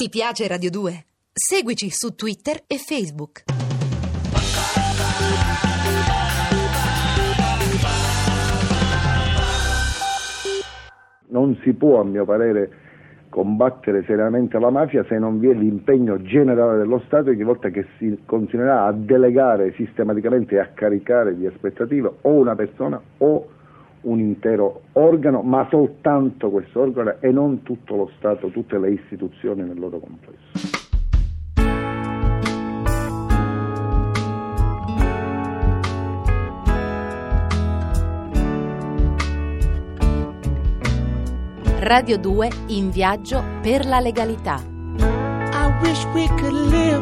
Ti piace Radio 2? Seguici su Twitter e Facebook. Non si può, a mio parere, combattere seriamente la mafia se non vi è l'impegno generale dello Stato ogni volta che si continuerà a delegare sistematicamente e a caricare di aspettative o una persona o un intero organo, ma soltanto questo organo e non tutto lo Stato, tutte le istituzioni nel loro complesso. Radio 2 in viaggio per la legalità. I wish we could live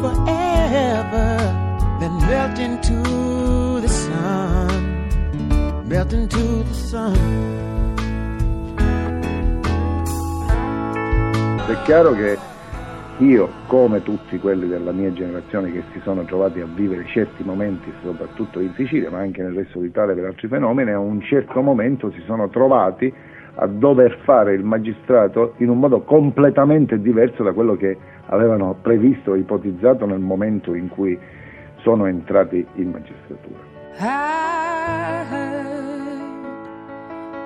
forever, melt into the sun. È chiaro che io, come tutti quelli della mia generazione che si sono trovati a vivere certi momenti, soprattutto in Sicilia, ma anche nel resto d'Italia per altri fenomeni, a un certo momento si sono trovati a dover fare il magistrato in un modo completamente diverso da quello che avevano previsto o ipotizzato nel momento in cui sono entrati in magistratura.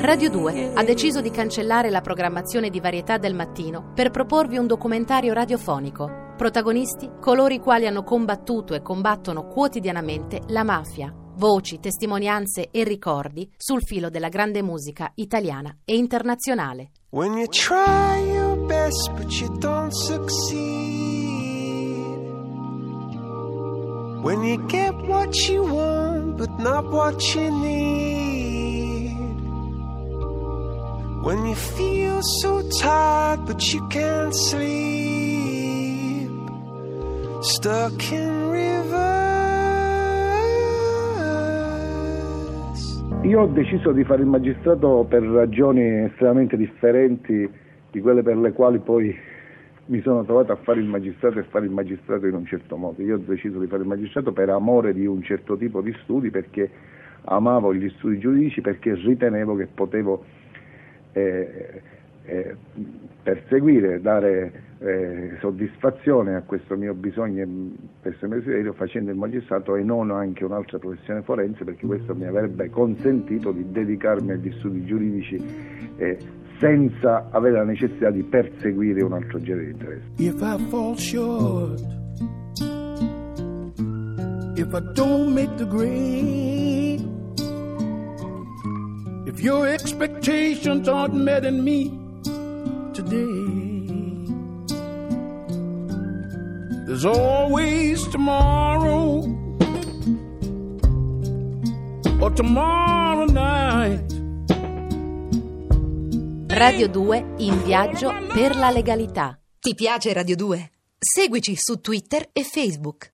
Radio 2 ha deciso di cancellare la programmazione di varietà del mattino per proporvi un documentario radiofonico. Protagonisti coloro i quali hanno combattuto e combattono quotidianamente la mafia. Voci, testimonianze e ricordi sul filo della grande musica italiana e internazionale. When you try your best but you don't succeed. When you get what you want but not what you need. When you feel so tired but you can't sleep. Stuck in reverse. Io ho deciso di fare il magistrato per ragioni estremamente differenti di quelle per le quali poi mi sono trovato a fare il magistrato e fare il magistrato in un certo modo. Io ho deciso di fare il magistrato per amore di un certo tipo di studi, perché amavo gli studi giuridici, perché ritenevo che potevo eh, eh, perseguire, dare eh, soddisfazione a questo mio bisogno e questo mio desiderio facendo il magistrato e non anche un'altra professione forense perché questo mi avrebbe consentito di dedicarmi agli studi giuridici eh, senza avere la necessità di perseguire un altro genere di interessi. If I fall short, if I don't make the grade, if your expectations aren't met in me today, there's always tomorrow or tomorrow night. Radio 2 in viaggio per la legalità. Ti piace Radio 2? Seguici su Twitter e Facebook.